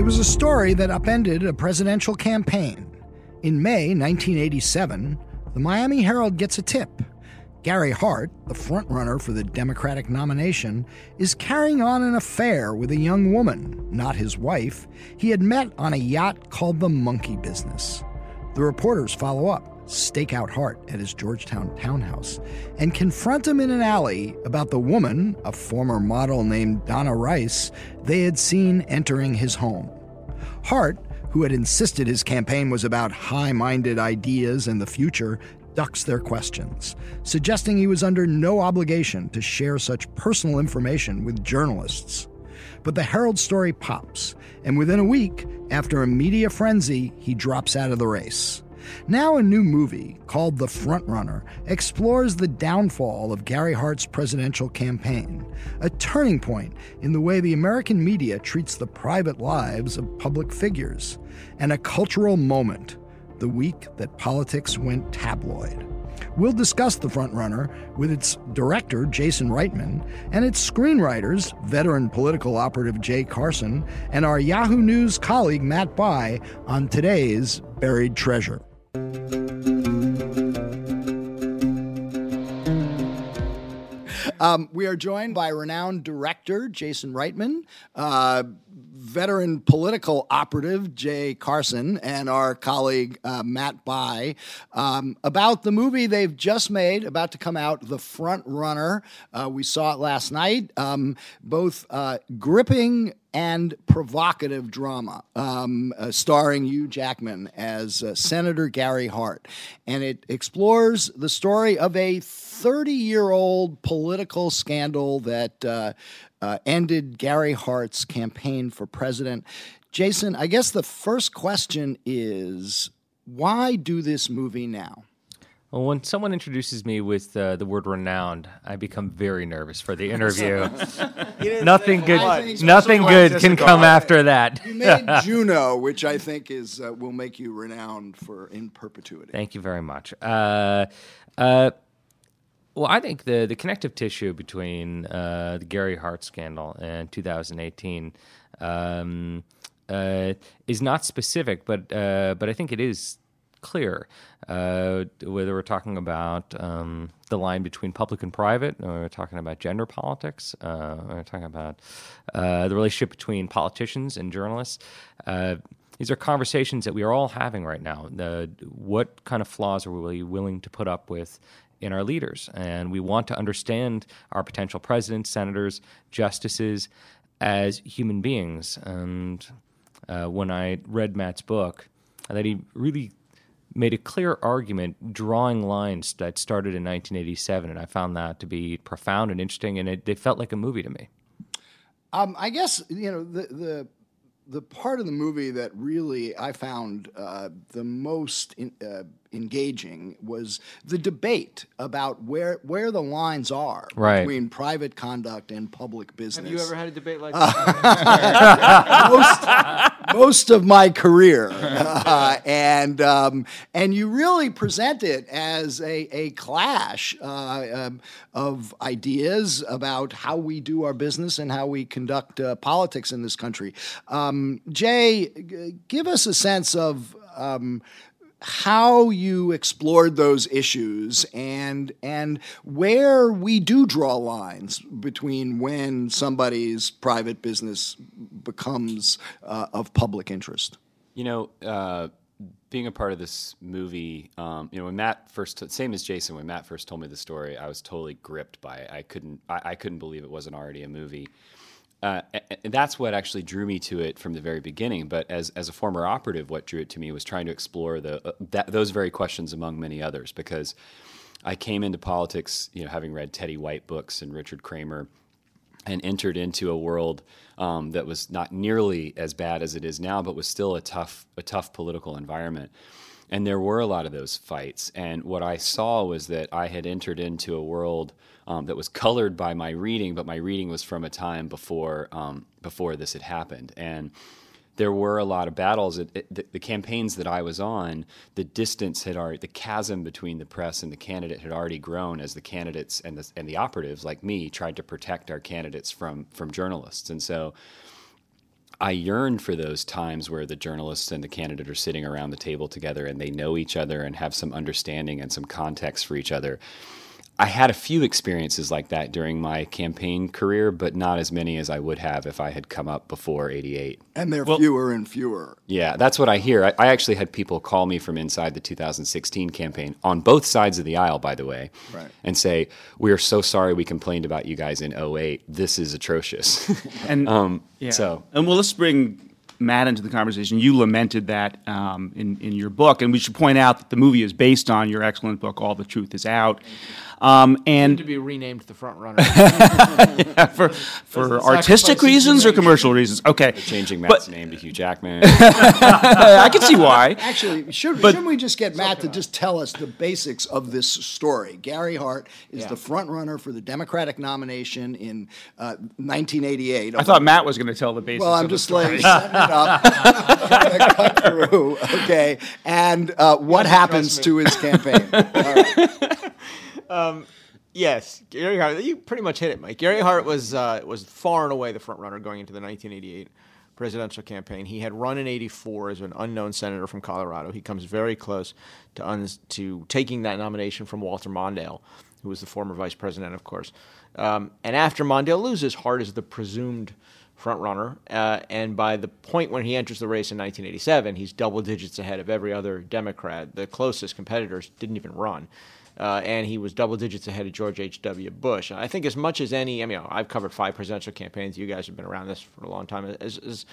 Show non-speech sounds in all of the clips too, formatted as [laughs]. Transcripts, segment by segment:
It was a story that upended a presidential campaign. In May 1987, the Miami Herald gets a tip. Gary Hart, the frontrunner for the Democratic nomination, is carrying on an affair with a young woman, not his wife, he had met on a yacht called the Monkey Business. The reporters follow up, stake out Hart at his Georgetown townhouse, and confront him in an alley about the woman, a former model named Donna Rice, they had seen entering his home. Hart, who had insisted his campaign was about high minded ideas and the future, ducks their questions, suggesting he was under no obligation to share such personal information with journalists. But the Herald story pops, and within a week, after a media frenzy, he drops out of the race. Now, a new movie called The Frontrunner explores the downfall of Gary Hart's presidential campaign, a turning point in the way the American media treats the private lives of public figures, and a cultural moment the week that politics went tabloid. We'll discuss The Frontrunner with its director, Jason Reitman, and its screenwriters, veteran political operative Jay Carson, and our Yahoo News colleague Matt Bai on today's Buried Treasure. Um, we are joined by renowned director Jason Reitman, uh, veteran political operative Jay Carson, and our colleague uh, Matt Bai um, about the movie they've just made, about to come out, The Front Runner. Uh, we saw it last night. Um, both uh, gripping and provocative drama, um, uh, starring Hugh Jackman as uh, Senator Gary Hart. And it explores the story of a 30 year old political scandal that uh, uh, ended Gary Hart's campaign for president. Jason, I guess the first question is why do this movie now? Well, when someone introduces me with uh, the word "renowned," I become very nervous for the interview. [laughs] nothing good, nothing good can come after that. you made [laughs] Juno, which I think is uh, will make you renowned for in perpetuity. Thank you very much. Uh, uh well, I think the the connective tissue between uh, the Gary Hart scandal and 2018 um, uh, is not specific, but but I think it is clear. Uh, whether we're talking about um, the line between public and private, or we're talking about gender politics, uh, we're talking about uh, the relationship between politicians and journalists. Uh, these are conversations that we are all having right now. The, what kind of flaws are we willing to put up with in our leaders? And we want to understand our potential presidents, senators, justices as human beings. And uh, when I read Matt's book, that he really made a clear argument drawing lines that started in 1987, and I found that to be profound and interesting, and it, it felt like a movie to me. Um, I guess you know the the the part of the movie that really I found uh, the most in, uh, engaging was the debate about where where the lines are right. between private conduct and public business. Have you ever had a debate like [laughs] that? most, most of my career, uh, [laughs] and um, and you really present it as a a clash uh, um, of ideas about how we do our business and how we conduct uh, politics in this country. Um, Jay, g- give us a sense of um, how you explored those issues and and where we do draw lines between when somebody's private business becomes uh, of public interest. You know, uh, being a part of this movie, um, you know, when Matt first, same as Jason, when Matt first told me the story, I was totally gripped by it. I couldn't, I, I couldn't believe it wasn't already a movie. Uh, and that's what actually drew me to it from the very beginning. But as, as a former operative, what drew it to me was trying to explore the uh, that, those very questions among many others. Because I came into politics, you know, having read Teddy White books and Richard Cramer, and entered into a world um, that was not nearly as bad as it is now, but was still a tough a tough political environment. And there were a lot of those fights. And what I saw was that I had entered into a world um, that was colored by my reading, but my reading was from a time before um, before this had happened, and there were a lot of battles. It, it, the, the, campaigns that I was on, the distance had already, the chasm between the press and the candidate had already grown as the candidates and the and the operatives like me tried to protect our candidates from from journalists, and so. I yearned for those times where the journalists and the candidate are sitting around the table together and they know each other and have some understanding and some context for each other. I had a few experiences like that during my campaign career, but not as many as I would have if I had come up before 88. And they're fewer and fewer. Yeah, that's what I hear. I, I, actually had people call me from inside the 2016 campaign on both sides of the aisle, by the way, right. and say, We are so sorry we complained about you guys in 08. This is atrocious. and [laughs] um, yeah. so, and well, let's bring Matt into the conversation. You lamented that um, in, in your book, and we should point out that the movie is based on your excellent book, All the Truth Is Out. Um, and to be renamed the front runner [laughs] yeah, for for artistic reasons or commercial reasons. Okay, They're changing Matt's but, name to Hugh Jackman. [laughs] I can see why. Actually, should, but, shouldn't we just get Matt to just tell us the basics of this story? Gary Hart is yeah. the front runner for the Democratic nomination in uh, 1988. I thought Matt was going to tell the basics. Well, I'm just like [laughs] setting up, [laughs] to cut through. Okay, and uh, what happens to his campaign? [laughs] Right. Um, yes, Gary Hart. You pretty much hit it, Mike. Gary Hart was uh, was far and away the front runner going into the 1988 presidential campaign. He had run in '84 as an unknown senator from Colorado. He comes very close to un- to taking that nomination from Walter Mondale, who was the former vice president, of course. Um, and after Mondale loses, Hart is the presumed front runner. Uh, and by the point when he enters the race in 1987, he's double digits ahead of every other Democrat. The closest competitors didn't even run uh, and he was double digits ahead of George H.W. Bush. I think as much as any, I mean, I've covered five presidential campaigns. You guys have been around this for a long time. As, as,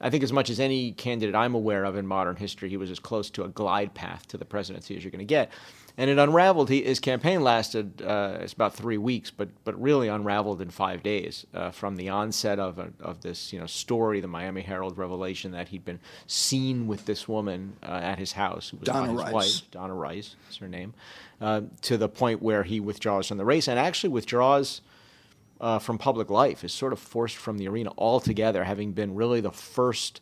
I think as much as any candidate I'm aware of in modern history, he was as close to a glide path to the presidency as you're going to get. And it unraveled. He, his campaign lasted uh, it's about three weeks, but but really unraveled in five days uh, from the onset of a, of this you know story, the Miami Herald revelation that he'd been seen with this woman uh, at his house, who was Donna his Rice. wife, Donna Rice is her name, uh, to the point where he withdraws from the race and actually withdraws. Uh, from public life is sort of forced from the arena altogether, having been really the first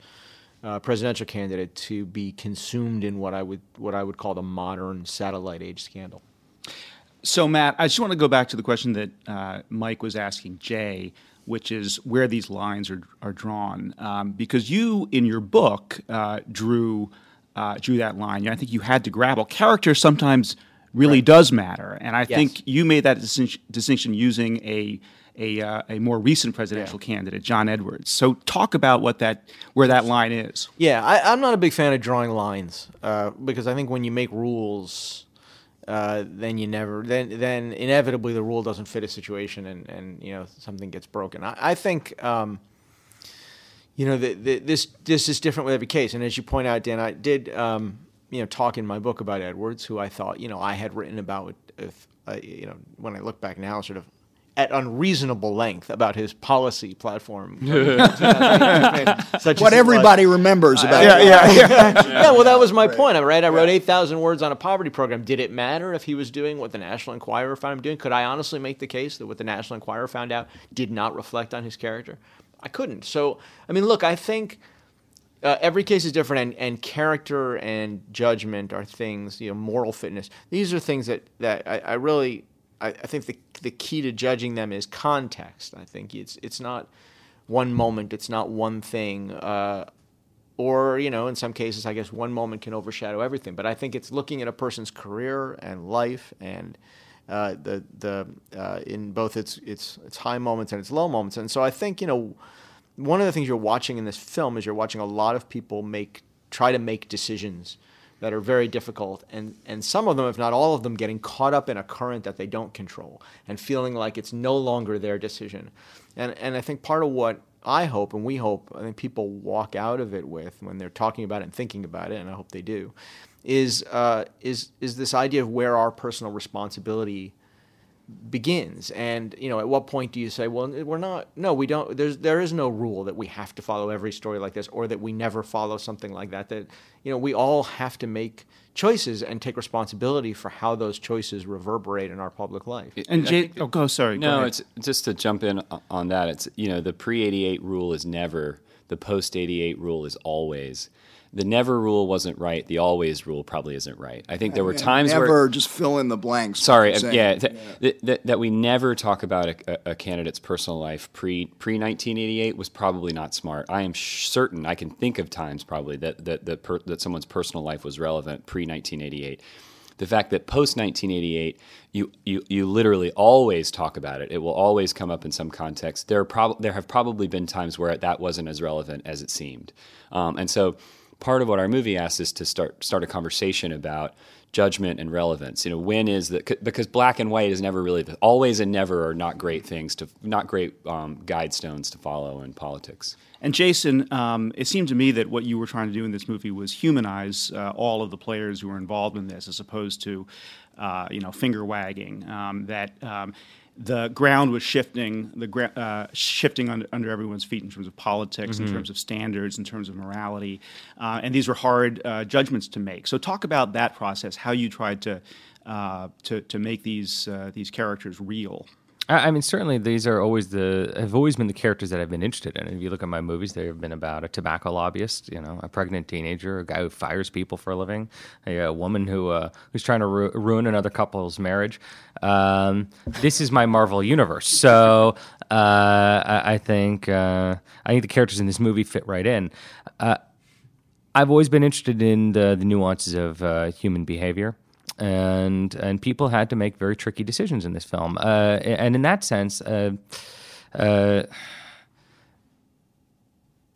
uh, presidential candidate to be consumed in what I would what I would call the modern satellite age scandal. So, Matt, I just want to go back to the question that uh, Mike was asking Jay, which is where these lines are are drawn, um, because you in your book uh, drew uh, drew that line. I think you had to grapple. Character sometimes really right. does matter, and I yes. think you made that distinction using a a, uh, a more recent presidential yeah. candidate, John Edwards. So talk about what that where that line is. Yeah, I, am not a big fan of drawing lines uh, because I think when you make rules, uh, then you never then then inevitably the rule doesn't fit a situation and and you know something gets broken. I, I think. Um, you know, the, the, this this is different with every case, and as you point out, Dan, I did um, you know talk in my book about Edwards, who I thought you know I had written about if uh, you know when I look back now, sort of at unreasonable length about his policy platform. [laughs] what everybody remembers about. [laughs] yeah, yeah, yeah. yeah. Well, that was my right. point. Right, I wrote eight thousand words on a poverty program. Did it matter if he was doing what the National Enquirer found him doing? Could I honestly make the case that what the National Enquirer found out did not reflect on his character? I couldn't. So, I mean, look, I think. Uh, every case is different, and, and character and judgment are things, you know, moral fitness. These are things that, that I, I really I, I, think the the key to judging them is context. I think it's it's not one moment, it's not one thing, uh, or you know, in some cases, I guess one moment can overshadow everything. But I think it's looking at a person's career and life and uh, the the uh, in both its its its high moments and its low moments. And so I think you know, one of the things you're watching in this film is you're watching a lot of people make try to make decisions that are very difficult, and, and some of them, if not all of them, getting caught up in a current that they don't control and feeling like it's no longer their decision. And, and I think part of what I hope and we hope, I think people walk out of it with when they're talking about it and thinking about it, and I hope they do, is, uh, is, is this idea of where our personal responsibility begins and you know at what point do you say well we're not no we don't there's there is no rule that we have to follow every story like this or that we never follow something like that that you know we all have to make choices and take responsibility for how those choices reverberate in our public life and Jay, oh go sorry no go it's just to jump in on that it's you know the pre 88 rule is never the post 88 rule is always. The never rule wasn't right. The always rule probably isn't right. I think there were times Never where just fill in the blanks. sorry uh, yeah, th- th- th- that we never talk about a, a, candidate's personal life pre pre 1988 was probably not smart i am sh- certain i can think of times probably that that that, per- that someone's personal life was relevant pre 1988 the fact that post 1988 you, you you literally always talk about it it will always come up in some context there are prob- there have probably been times where that wasn't as relevant as it seemed um, and so part of what our movie asks is to start start a conversation about judgment and relevance. You know, when is the c- because black and white is never really the, always and never are not great things to not great um, to follow in politics. And Jason, um, it seemed to me that what you were trying to do in this movie was humanize uh, all of the players who were involved in this, as opposed to, uh, you know, finger wagging. Um, that um, the ground was shifting, the gra- uh, shifting under, under everyone's feet in terms of politics, in terms of standards, in terms of morality, uh, and these were hard uh, judgments to make. So, talk about that process, how you tried to uh, to, to make these uh, these characters real. I mean, certainly these are always the have always been the characters that I've been interested in. If you look at my movies, they have been about a tobacco lobbyist, you know, a pregnant teenager, a guy who fires people for a living, a, a woman who uh, who's trying to ru- ruin another couple's marriage. Um, this is my Marvel universe, so uh, I, I think uh, I think the characters in this movie fit right in. Uh, I've always been interested in the, the nuances of uh, human behavior, and and people had to make very tricky decisions in this film. Uh, and in that sense, uh, uh,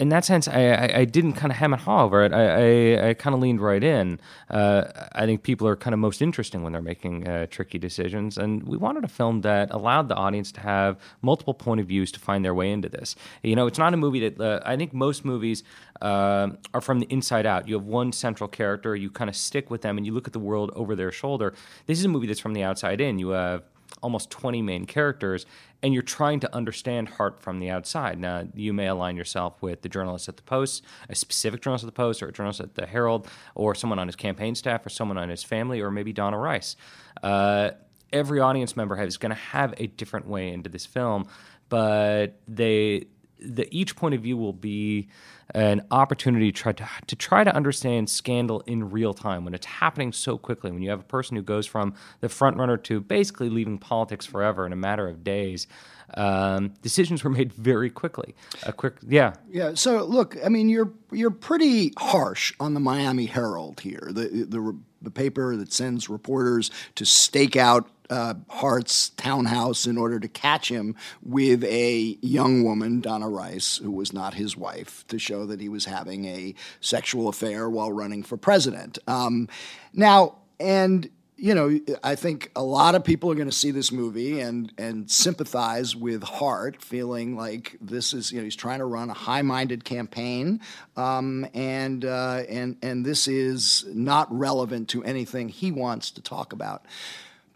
in that sense, I, I, I didn't kind of hem and haw over it. I, I, I kind of leaned right in. Uh, I think people are kind of most interesting when they're making uh, tricky decisions, and we wanted a film that allowed the audience to have multiple point of views to find their way into this. You know, it's not a movie that uh, I think most movies uh, are from the inside out. You have one central character, you kind of stick with them, and you look at the world over their shoulder. This is a movie that's from the outside in. You have almost 20 main characters and you're trying to understand Hart from the outside. Now, you may align yourself with the journalist at the Post, a specific journalist at the Post, or a journalist at the Herald, or someone on his campaign staff, or someone on his family, or maybe Donna Rice. Uh, every audience member is going to have a different way into this film, but they the each point of view will be an opportunity to try to, to try to understand scandal in real time when it's happening so quickly. When you have a person who goes from the front runner to basically leaving politics forever in a matter of days, um, decisions were made very quickly. A quick, yeah, Yeah. So look, I mean, you're you're pretty harsh on the Miami Herald here, the the the paper that sends reporters to stake out uh, Hart's townhouse in order to catch him with a young woman, Donna Rice, who was not his wife, to show that he was having a sexual affair while running for president. Um, now, and you know, I think a lot of people are going to see this movie and and sympathize with Hart, feeling like this is you know he's trying to run a high-minded campaign, um, and uh, and and this is not relevant to anything he wants to talk about.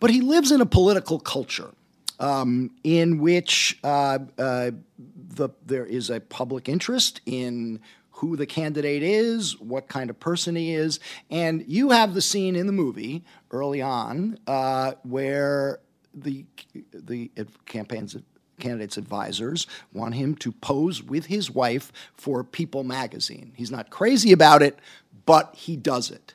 But he lives in a political culture um, in which uh, uh, the, there is a public interest in who the candidate is, what kind of person he is, and you have the scene in the movie early on uh, where the the campaign's candidate's advisors want him to pose with his wife for People magazine. He's not crazy about it, but he does it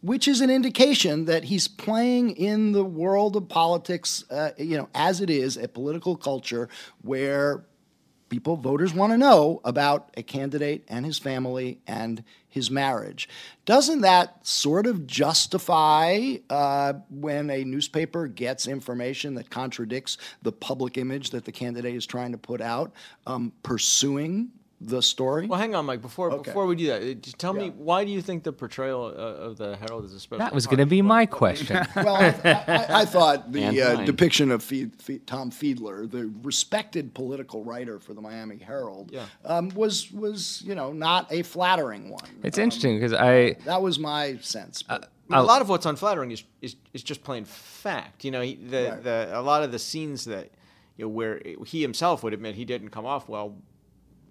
which is an indication that he's playing in the world of politics, uh, you know, as it is a political culture where people, voters, want to know about a candidate and his family and his marriage. Doesn't that sort of justify uh, when a newspaper gets information that contradicts the public image that the candidate is trying to put out, um, pursuing the story? Well, hang on, Mike. Before Okay. before we do that, uh, just tell me why do you think the portrayal uh, of the Herald is especially? that was going to be my question. [laughs] Well, I, I, I thought the uh, depiction of Fe- Fe- Tom Fiedler, the respected political writer for the Miami Herald, Yeah. um, was was you know not a flattering one. it's interesting because I That was my sense. but- I mean, a lot of what's unflattering is, is, is just plain fact. You know, he, the, Right. the a lot of the scenes that you know where he himself would admit he didn't come off well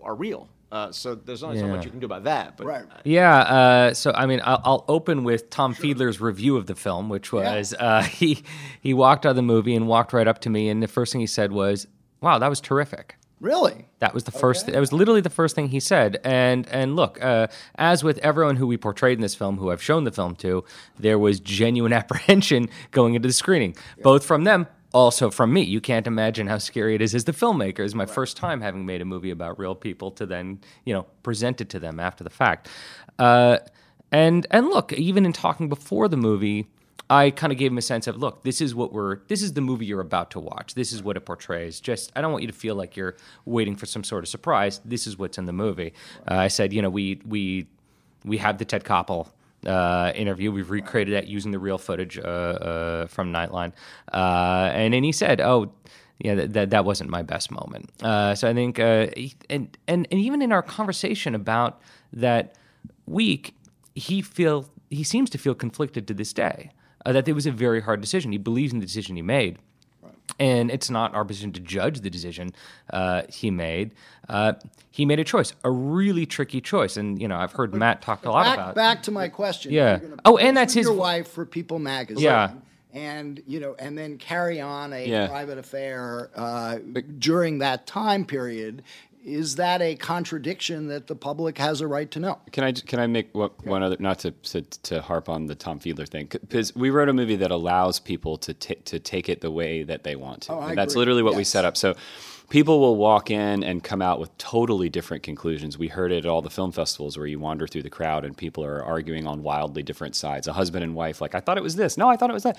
are real. Uh, so there's only so much you can do about that. But right. Yeah, uh, so I mean, I'll, I'll open with Tom Fiedler's review of the film, which was uh, [laughs] he he walked out of the movie and walked right up to me, and the first thing he said was, "Wow, that was terrific." Really? That was the first. That was literally the first thing he said. And and look, uh, as with everyone who we portrayed in this film, who I've shown the film to, there was genuine [laughs] apprehension going into the screening, both from them, also from me. You can't imagine how scary it is as the filmmaker. It's my first time having made a movie about real people to then you know present it to them after the fact. Uh, and and look, even in talking before the movie. I kind of gave him a sense of, look, this is what we're, this is the movie you're about to watch. This is what it portrays. Just, I don't want you to feel like you're waiting for some sort of surprise. This is what's in the movie. Uh, I said, you know, we we we have the Ted Koppel uh, interview. We've recreated that using the real footage uh, uh, from Nightline, uh, and then he said, oh. Yeah, that, that, wasn't my best moment. Uh, so I think, uh, and, and and even in our conversation about that week, he feel he seems to feel conflicted to this day. Uh, that it was a very hard decision. He believes in the decision he made, and it's not our position to judge the decision uh, he made. Uh, he made a choice, a really tricky choice, and you know I've heard Matt talk a lot Back, about. back to my question. Yeah. Oh, and that's his- your wife for People Magazine. Yeah. And you know, and then carry on a Yeah. private affair uh, during that time period. Is that a contradiction that the public has a right to know? Can I can I make one, one other not to, to to harp on the Tom Fiedler thing because we wrote a movie that allows people to ta to take it the way that they want to. Oh, I that's agree. literally what we set up. So people will walk in and come out with totally different conclusions. We heard it at all the film festivals where you wander through the crowd and people are arguing on wildly different sides. A husband and wife, like I thought it was this. No, I thought it was that.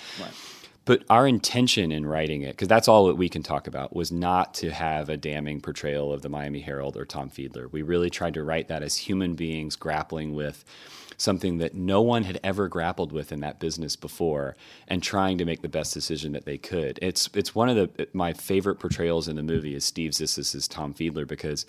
But our intention in writing it, because that's all that we can talk about, was not to have a damning portrayal of the Miami Herald or Tom Fiedler. We really tried to write that as human beings grappling with something that no one had ever grappled with in that business before and trying to make the best decision that they could. It's it's one of the my favorite portrayals in the movie is Steve Zissis's Tom Fiedler because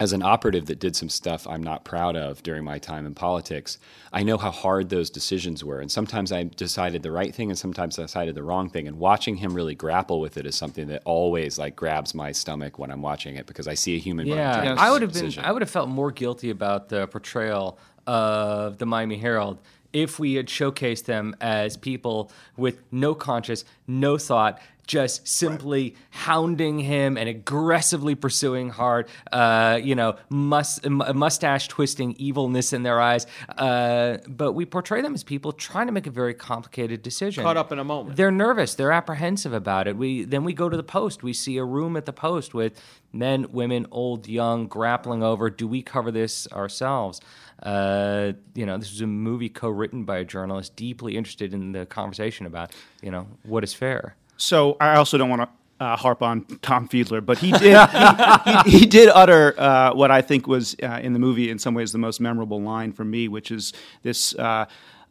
as an operative that did some stuff I'm not proud of during my time in politics, I know how hard those decisions were. And sometimes I decided the right thing and sometimes I decided the wrong thing. And watching him really grapple with it is something that always like grabs my stomach when I'm watching it because I see a human being Yeah, take I would have been. I would have felt more guilty about the portrayal of the Miami Herald if we had showcased them as people with no conscience, no thought, just simply hounding him and aggressively pursuing hard, uh, you know, mus- m- mustache twisting evilness in their eyes. Uh, but we portray them as people trying to make a very complicated decision. Caught up in a moment. They're nervous. They're apprehensive about it. We then we go to the post. We see a room at the post with men, women, old, young, grappling over: Do we cover this ourselves? Uh, you know, this was a movie co-written by a journalist deeply interested in the conversation about you know what is fair. So I also don't want to uh, harp on Tom Fiedler, but he [laughs] did he, he, he did utter uh, what I think was uh, in the movie in some ways the most memorable line for me, which is this. Uh,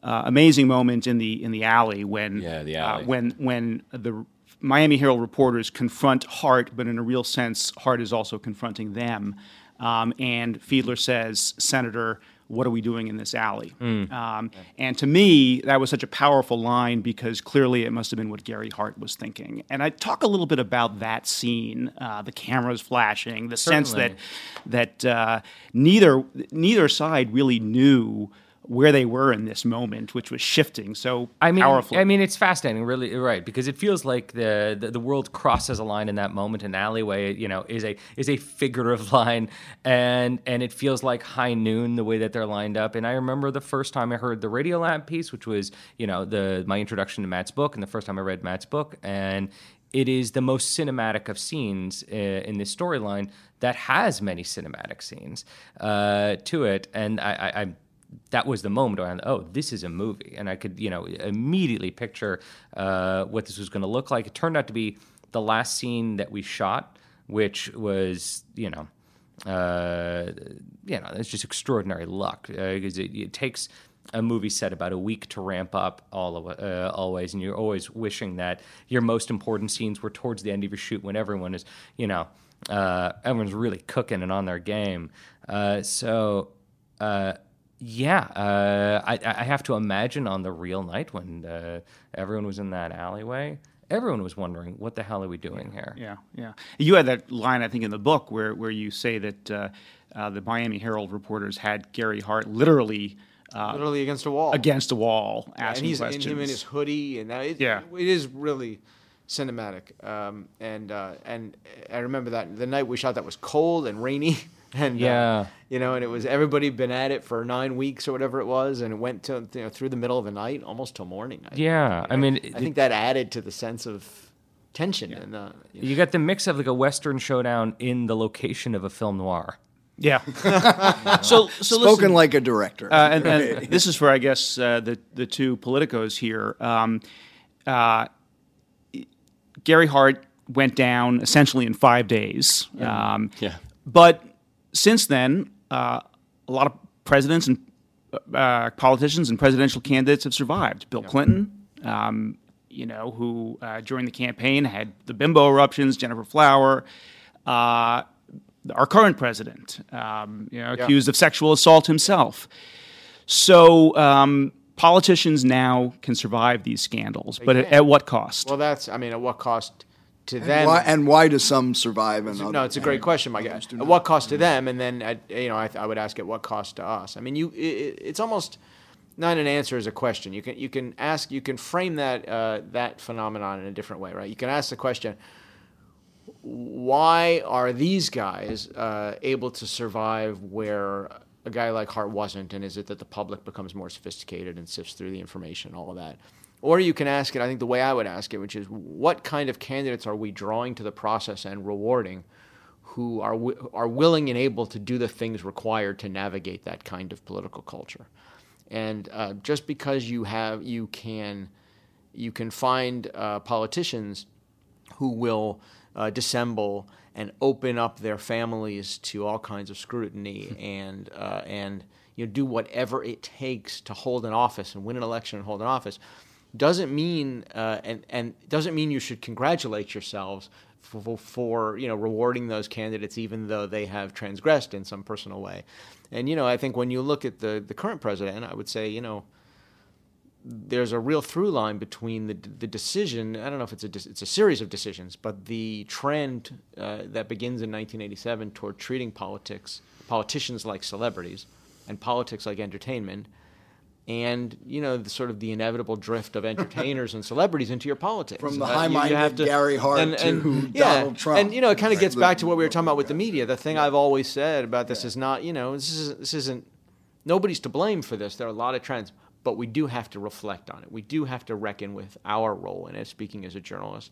uh, amazing moment in the in the alley when Yeah, the uh, alley. when when the Miami Herald reporters confront Hart, but in a real sense, Hart is also confronting them. Um, and Fiedler says, "Senator, what are we doing in this alley?" Um, and to me, that was such a powerful line because clearly it must have been what Gary Hart was thinking. And I talk a little bit about that scene, uh, the cameras flashing, the sense that that uh, neither neither side really knew where they were in this moment, which was shifting so I mean, powerfully. I mean, it's fascinating, really, right? Because it feels like the, the the world crosses a line in that moment. An alleyway, you know, is a is a figurative [laughs] line, and and it feels like high noon the way that they're lined up. And I remember the first time I heard the Radiolab piece, which was you know the my introduction to Matt's book, and the first time I read Matt's book, and it is the most cinematic of scenes uh, in this storyline that has many cinematic scenes uh, to it, and I. I, I that was the moment where I, oh, this is a movie, and I could, you know, immediately picture uh, what this was going to look like. It turned out to be the last scene that we shot, which was, you know, uh, you know, it's just extraordinary luck because it, it takes a movie set about a week to ramp up all uh, always, and you're always wishing that your most important scenes were towards the end of your shoot when everyone is, you know, uh, everyone's really cooking and on their game. Uh, so. Yeah, uh, I, I have to imagine on the real night when uh, everyone was in that alleyway, everyone was wondering, what the hell are we doing here? Yeah, yeah. You had that line, I think, in the book where, where you say that uh, uh, the Miami Herald reporters had Gary Hart literally uh, Literally against a wall. against a wall Yeah, and asking he's questions. and him in his hoodie, and that, it, Yeah. it is really cinematic. Um, and uh, and I remember that the night we shot that was cold and rainy. [laughs] [laughs] And uh, Yeah. you know, and it was everybody been at it for nine weeks or whatever it was, and it went to you know through the middle of the night, almost till morning. I, Yeah, I mean, I think that added to the sense of tension and uh, you know, you got the mix of like a western showdown in the location of a film noir. Yeah. [laughs] so, so Spoken listen, like a director. uh, and, and [laughs] this is for, I guess, uh, the the two politicos here. Um, uh, Gary Hart went down essentially in five days. Um, Yeah. But since then, uh, a lot of presidents and uh, politicians and presidential candidates have survived. Bill Clinton, um, you know, who uh, during the campaign had the bimbo eruptions. Gennifer Flower. Uh, our current president, um, you know, accused of sexual assault himself. So um, politicians now can survive these scandals, but at, at what cost? well, that's I mean, at what cost to and, them? why, and why do some survive and No, it's a great question, Mike. At what cost to them? And then, at, you know, I, I would ask at what cost to us. I mean, you, it, it's almost not an answer as a question. You can, you can ask, you can frame that, uh, that phenomenon in a different way, right? You can ask the question, why are these guys uh, able to survive where a guy like Hart wasn't? And is it that the public becomes more sophisticated and sifts through the information, and all of that? Or you can ask it, I think the way I would ask it, which is what kind of candidates are we drawing to the process and rewarding who are, wi- are willing and able to do the things required to navigate that kind of political culture? And uh, just because you have, you can, you can find uh, politicians who will uh, dissemble and open up their families to all kinds of scrutiny and uh, and you know do whatever it takes to hold an office and win an election and hold an office doesn't mean uh, and and doesn't mean you should congratulate yourselves for, for you know rewarding those candidates even though they have transgressed in some personal way and you know I think when you look at the the current president I would say you know there's a real through line between the the decision. I don't know if it's a it's a series of decisions, but the trend uh, that begins in 1987 toward treating politics politicians like celebrities and politics like entertainment, and you know the sort of the inevitable drift of entertainers and celebrities into your politics. From the Uh, you- you high-minded have to- Gary Hart to yeah, Donald Trump. and you know it kind of gets back to what we were talking about with the media. The thing I've always said about this is not you know this is this isn't nobody's to blame for this. There are a lot of trends, but we do have to reflect on it. We do have to reckon with our role in it, speaking as a journalist.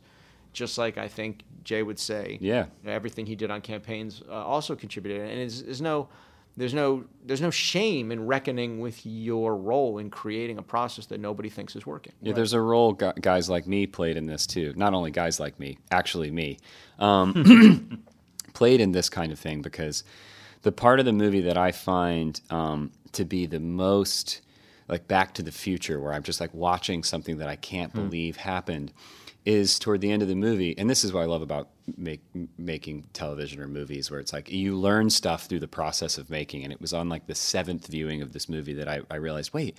Just like I think Jay would say, Yeah. everything he did on campaigns uh, also contributed. And it's, there's no, there's no, there's no shame in reckoning with your role in creating a process that nobody thinks is working. Yeah, there's a role guys like me played in this too. Not only guys like me, actually me, um, [laughs] played in this kind of thing because the part of the movie that I find um, to be the most like Back to the Future, where I'm just like watching something that I can't believe happened, is toward the end of the movie. And this is what I love about make, making television or movies, where it's like you learn stuff through the process of making. And it was on like the seventh viewing of this movie that I, I realized, wait,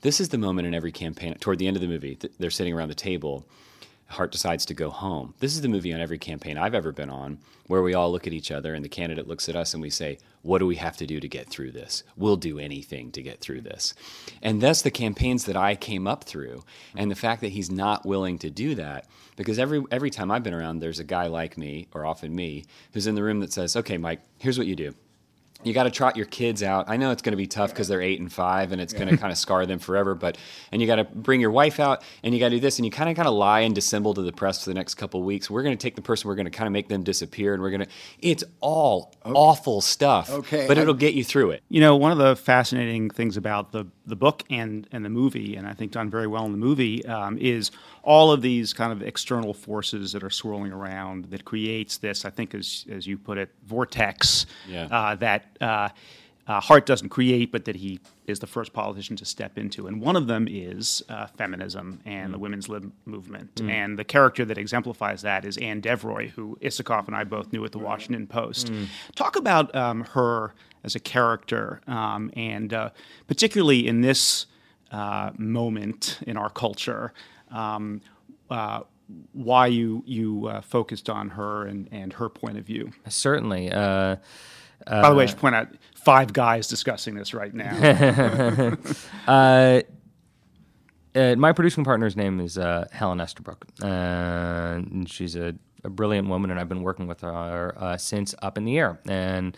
this is the moment in every campaign. Toward the end of the movie, th- they're sitting around the table. Hart decides to go home. This is the movie on every campaign I've ever been on where we all look at each other and the candidate looks at us and we say, What do we have to do to get through this? We'll do anything to get through this. And that's the campaigns that I came up through. And the fact that he's not willing to do that, because every, every time I've been around, there's a guy like me, or often me, who's in the room that says, Okay, Mike, here's what you do you got to trot your kids out. I know it's going to be tough because they're eight and five, and it's going to kind of scar them forever. But and you got to bring your wife out, and you got to do this, and you kind of kind of lie and dissemble to the press for the next couple of weeks. We're going to take the person, we're going to kind of make them disappear, and we're going to. It's all awful stuff. Okay, but it'll get you through it. You know, one of the fascinating things about the the book and and the movie, and I think done very well in the movie, um, is all of these kind of external forces that are swirling around that creates this. I think, as as you put it, vortex Yeah. uh, that. Uh, uh, Hart doesn't create, but that he is the first politician to step into. And one of them is uh, feminism and the women's lib movement. And the character that exemplifies that is Ann Devroy, who Isikoff and I both knew at the Washington Post. Talk about um, her as a character, um, and uh, particularly in this uh, moment in our culture. Um, uh, why you you uh, focused on her and, and her point of view. Certainly. Uh, By the way, I should point out five guys discussing this right now. [laughs] uh, uh, my producing partner's name is uh, Helen Estabrook, and she's a, a, brilliant woman, and I've been working with her uh, since Up in the Air, and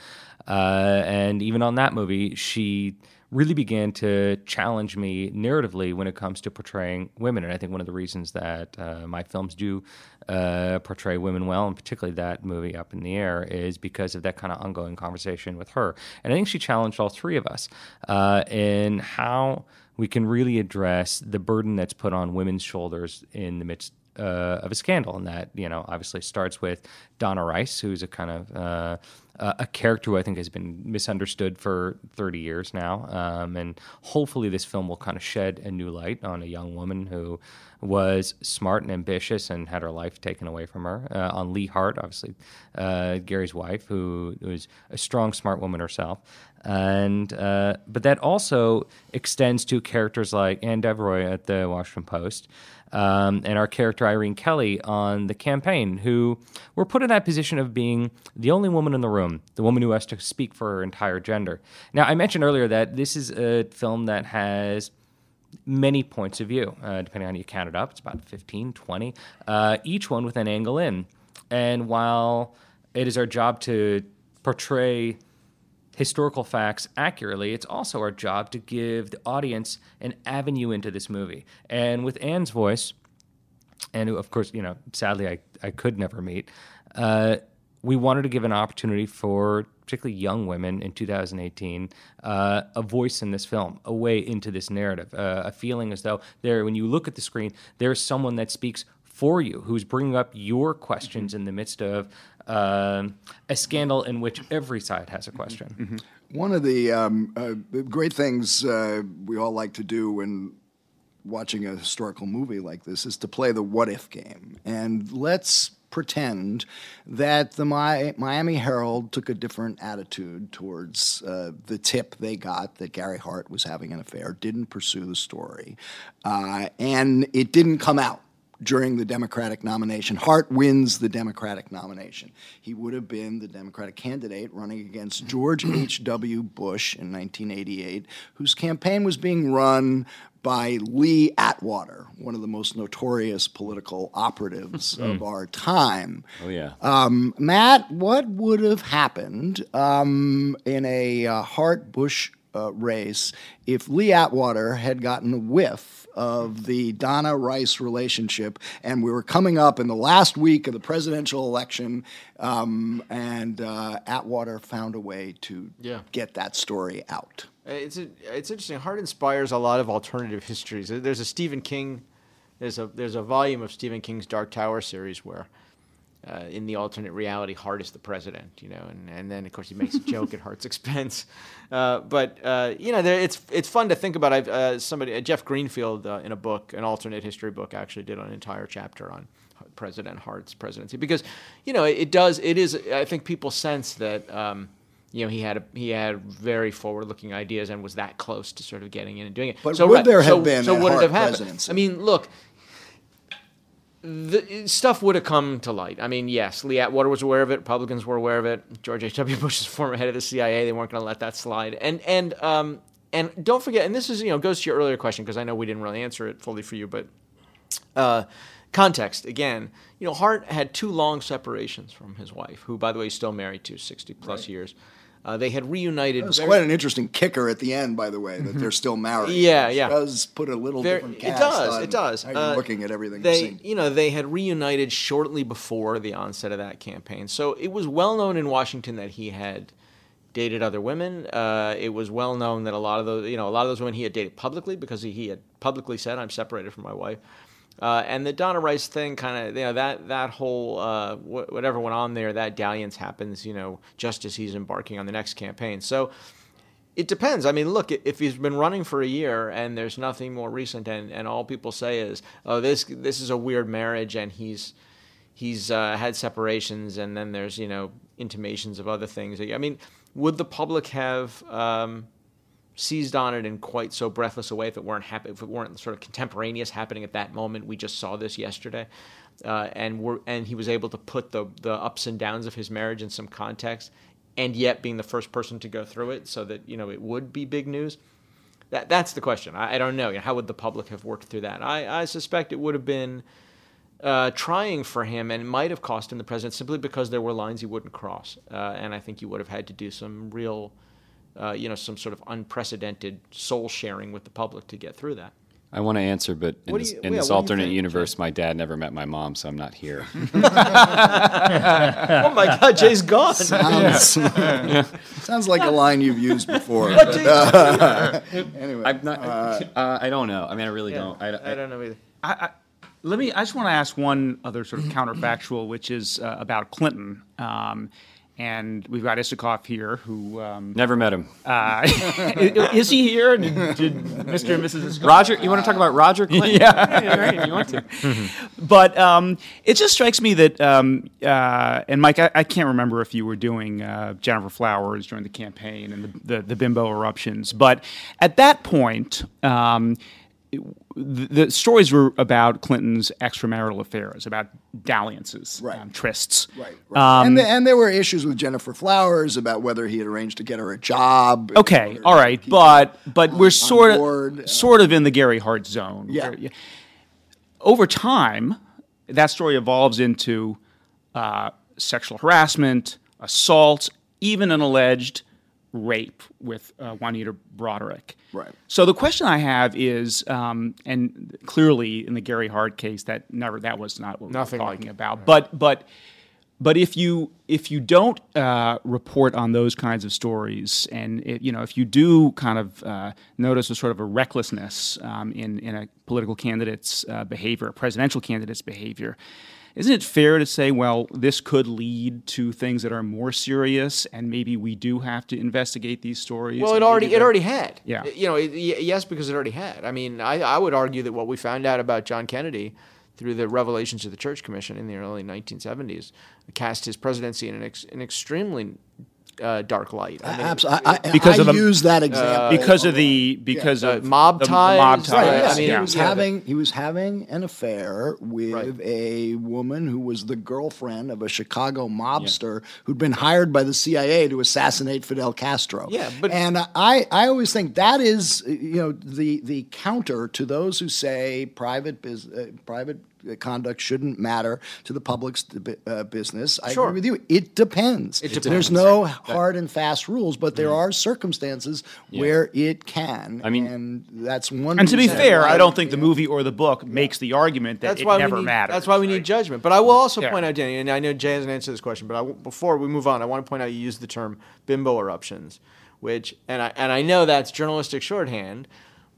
uh, and even on that movie, she really began to challenge me narratively when it comes to portraying women. And I think one of the reasons that uh, my films do uh, portray women well, and particularly that movie Up in the Air, is because of that kind of ongoing conversation with her. And I think she challenged all three of us uh, in how we can really address the burden that's put on women's shoulders in the midst uh, of a scandal, and that you know obviously starts with Donna Rice, who's a kind of uh, a character who I think has been misunderstood for 30 years now, um, and hopefully this film will kind of shed a new light on a young woman who was smart and ambitious and had her life taken away from her. Uh, on Lee Hart, obviously uh, Gary's wife, who was a strong, smart woman herself, and uh, but that also extends to characters like Ann Devroy at the Washington Post um, and our character Irene Kelly on the campaign, who were put in that position of being the only woman in the room, the woman who has to speak for her entire gender. Now, I mentioned earlier that this is a film that has many points of view, uh, depending on how you count it up. It's about 15, 20, uh, each one with an angle in. And while it is our job to portray historical facts accurately, it's also our job to give the audience an avenue into this movie. And with Ann's voice, and of course, you know, sadly, I, I could never meet, uh, we wanted to give an opportunity for particularly young women in 2018 uh, a voice in this film, a way into this narrative, uh, a feeling as though there, when you look at the screen, there's someone that speaks for you, who's bringing up your questions in the midst of uh, a scandal in which every side has a question. Mm-hmm. One of the um, uh, great things uh, we all like to do when watching a historical movie like this is to play the what if game. And let's pretend that the Mi- Miami Herald took a different attitude towards uh, the tip they got that Gary Hart was having an affair, didn't pursue the story, uh, and it didn't come out during the Democratic nomination. Hart wins the Democratic nomination. He would have been the Democratic candidate running against George [clears throat] H.W. Bush in 1988, whose campaign was being run by Lee Atwater, one of the most notorious political operatives [laughs] of hmm. our time. Oh, yeah. Um, Matt, what would have happened um, in a uh, Hart Bush uh, race if Lee Atwater had gotten a whiff of the Donna Rice relationship, and we were coming up in the last week of the presidential election, um, and uh, Atwater found a way to yeah. get that story out. It's a, it's interesting. Hart inspires a lot of alternative histories. There's a Stephen King, there's a there's a volume of Stephen King's Dark Tower series where uh, in the alternate reality, Hart is the president, you know, and, and then of course he makes a joke at Hart's [laughs] expense. Uh, but uh, you know, there, it's it's fun to think about. I've uh, somebody uh, Jeff Greenfield uh, in a book, an alternate history book, actually did an entire chapter on President Hart's presidency because you know it, does it is I think people sense that. Um, you know, he had a, he had very forward-looking ideas and was that close to sort of getting in and doing it. But so, would right, there have so, been so would it have happened? Presidency? I mean, look, the stuff would have come to light. I mean, yes, Lee Atwater was aware of it. Republicans were aware of it. George H.W. [laughs] Bush is former head of the CIA. They weren't going to let that slide. And and um, and don't forget. And this is you know goes to your earlier question because I know we didn't really answer it fully for you, but uh, context again. You know, Hart had two long separations from his wife, who by the way he's still married to, sixty plus right. years. Uh, they had reunited. It was quite an interesting kicker at the end, by the way, that mm-hmm. they're still married. Yeah, yeah. It does put a little very, different cast It does. it does. How uh, looking at everything. They, you know, they had reunited shortly before the onset of that campaign, so it was well known in Washington that he had dated other women. Uh, it was well known that a lot of those, you know, a lot of those women he had dated publicly because he, he had publicly said, "I'm separated from my wife." Uh, and the Donna Rice thing, kind of, you know, that that whole uh, wh- whatever went on there, that dalliance happens, you know, just as he's embarking on the next campaign. So it depends. I mean, look, if he's been running for a year and there's nothing more recent, and, and all people say is, oh, this this is a weird marriage, and he's he's uh, had separations, and then there's you know intimations of other things. I mean, would the public have? Um, seized on it in quite so breathless a way if it weren't happen- if it weren't sort of contemporaneous happening at that moment. We just saw this yesterday, uh, and we and he was able to put the the ups and downs of his marriage in some context, and yet being the first person to go through it, so that you know it would be big news. That, that's the question. I, I don't know. You know, How would the public have worked through that? I, I suspect it would have been uh, trying for him and might have cost him the president simply because there were lines he wouldn't cross. Uh, and I think he would have had to do some real, uh, you know, some sort of unprecedented soul sharing with the public to get through that. I want to answer, but in What this, you- in yeah, this what do you alternate think, universe, my dad never met my mom, so I'm not here. [laughs] [laughs] oh my God, Jay's gone. Sounds, sounds like a line you've used before. but, uh, [laughs] anyway, I'm not. Uh, I don't know. I mean, I really don't. I, I don't know either. I, I, let me. I just want to ask one other sort of counterfactual, which is uh, about Clinton. Um, and we've got Isikoff here, who um, Never met him. uh, [laughs] is he here? Did, did Mr. and Mrs. Isikoff Roger, you want to talk about Roger Clinton? [laughs] yeah, [laughs] yeah, right, if you want to. But um, it just strikes me that, um, uh, and Mike, I, I can't remember if you were doing uh, Gennifer Flowers during the campaign and the, the, the bimbo eruptions, but at that point, um, it- the, the stories were about Clinton's extramarital affairs, about dalliances, Right. um, trysts. Right. right. Um, and, the, and there were issues with Gennifer Flowers about whether he had arranged to get her a job. Okay, All right. all to right, keep but but we're on sort board, uh, of sort of in the Gary Hart zone. Yeah. where- Over time, that story evolves into uh, sexual harassment, assault, even an alleged rape with uh, Juanita Broaddrick. Right. So the question I have is, um, and clearly in the Gary Hart case, that never that was not what Nothing we were talking it. about. But but but if you if you don't uh, report on those kinds of stories, and it, you know if you do kind of uh, notice a sort of a recklessness um, in in a political candidate's uh, behavior, a presidential candidate's behavior. Isn't it fair to say, well, this could lead to things that are more serious, and maybe we do have to investigate these stories? Well, it already it already had. Yeah. You know, it, yes, because it already had. I mean, I, I would argue that what we found out about John Kennedy through the revelations of the Church Commission in the early 1970s cast his presidency in an, ex, an extremely uh, dark light. I mean, Abs- I, I, Because I of the- use that example because of the because Uh, of mob the, the ties, mob right, ties. Right, I yeah. mean, he was yeah. having he was having an affair with Right. a woman who was the girlfriend of a Chicago mobster who'd been hired by the CIA to assassinate Fidel Castro. Yeah, but- and I I always think that is you know the the counter to those who say private bus- uh, private Uh, conduct shouldn't matter to the public's uh, uh business. I Sure. agree with you. It depends. It depends. There's no hard and fast rules, but there mm-hmm. are circumstances Yeah. where it can. I mean- and that's one. And to be fair, I don't think the movie or the book makes the argument that that's it why never we need, matters. That's why we right? need judgment. But I will also Yeah. point out, Danny, and I know Jay hasn't answered this question, but I w before we move on, I want to point out you used the term bimbo eruptions, which and I and I know that's journalistic shorthand,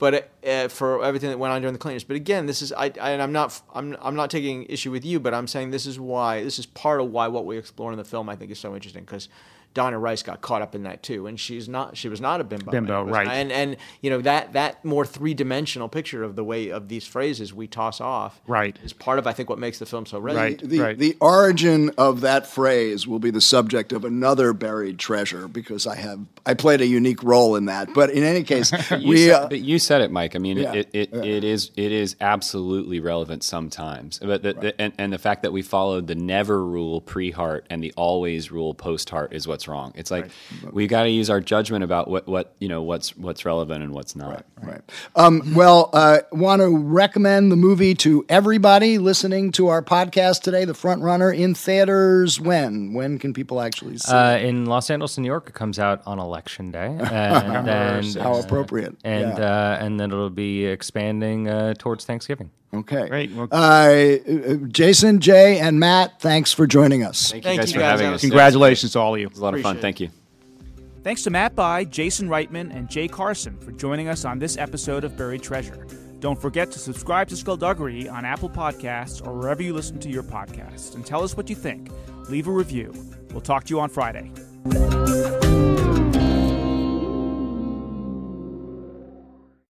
but uh, for everything that went on during the Clintons. But again, this is I, I and I'm not I'm I'm not taking issue with you, but I'm saying this is why this is part of why what we explore in the film I think is so interesting because. Donna Rice got caught up in that too, and she's not. She was not a bimbo. Bimbo, And it was- right. And and you know that that more three dimensional picture of the way of these phrases we toss off, Right. is part of I think what makes the film so resonant. Right. the, the origin of that phrase will be the subject of another buried treasure because I have I played a unique role in that. But in any case, [laughs] You we said, uh, but you said it, Mike. I mean, Yeah. it, it, it is it is absolutely relevant sometimes. But the, the, and, and the fact that we followed the never rule pre Hart and the always rule post Hart is what's wrong. It's like we got to use our judgment about what, what you know what's what's relevant and what's not. Right. Um, well, uh, want to recommend the movie to everybody listening to our podcast today. The Front Runner in theaters. When? When can people actually see? Uh, in Los Angeles, New York, it comes out on election day, [laughs] and then How appropriate. and Yeah. uh, and then it'll be expanding uh, towards Thanksgiving. Okay. Great. Well- uh, uh, Jason, Jay, and Matt, thanks for joining us. Thank you Thank guys you for guys. having us. Congratulations to all of you. It was a lot of fun. It. Thank you. Thanks to Matt Bai, Jason Reitman, and Jay Carson for joining us on this episode of Buried Treasure. Don't forget to subscribe to Skullduggery on Apple Podcasts or wherever you listen to your podcasts. And tell us what you think. Leave a review. We'll talk to you on Friday.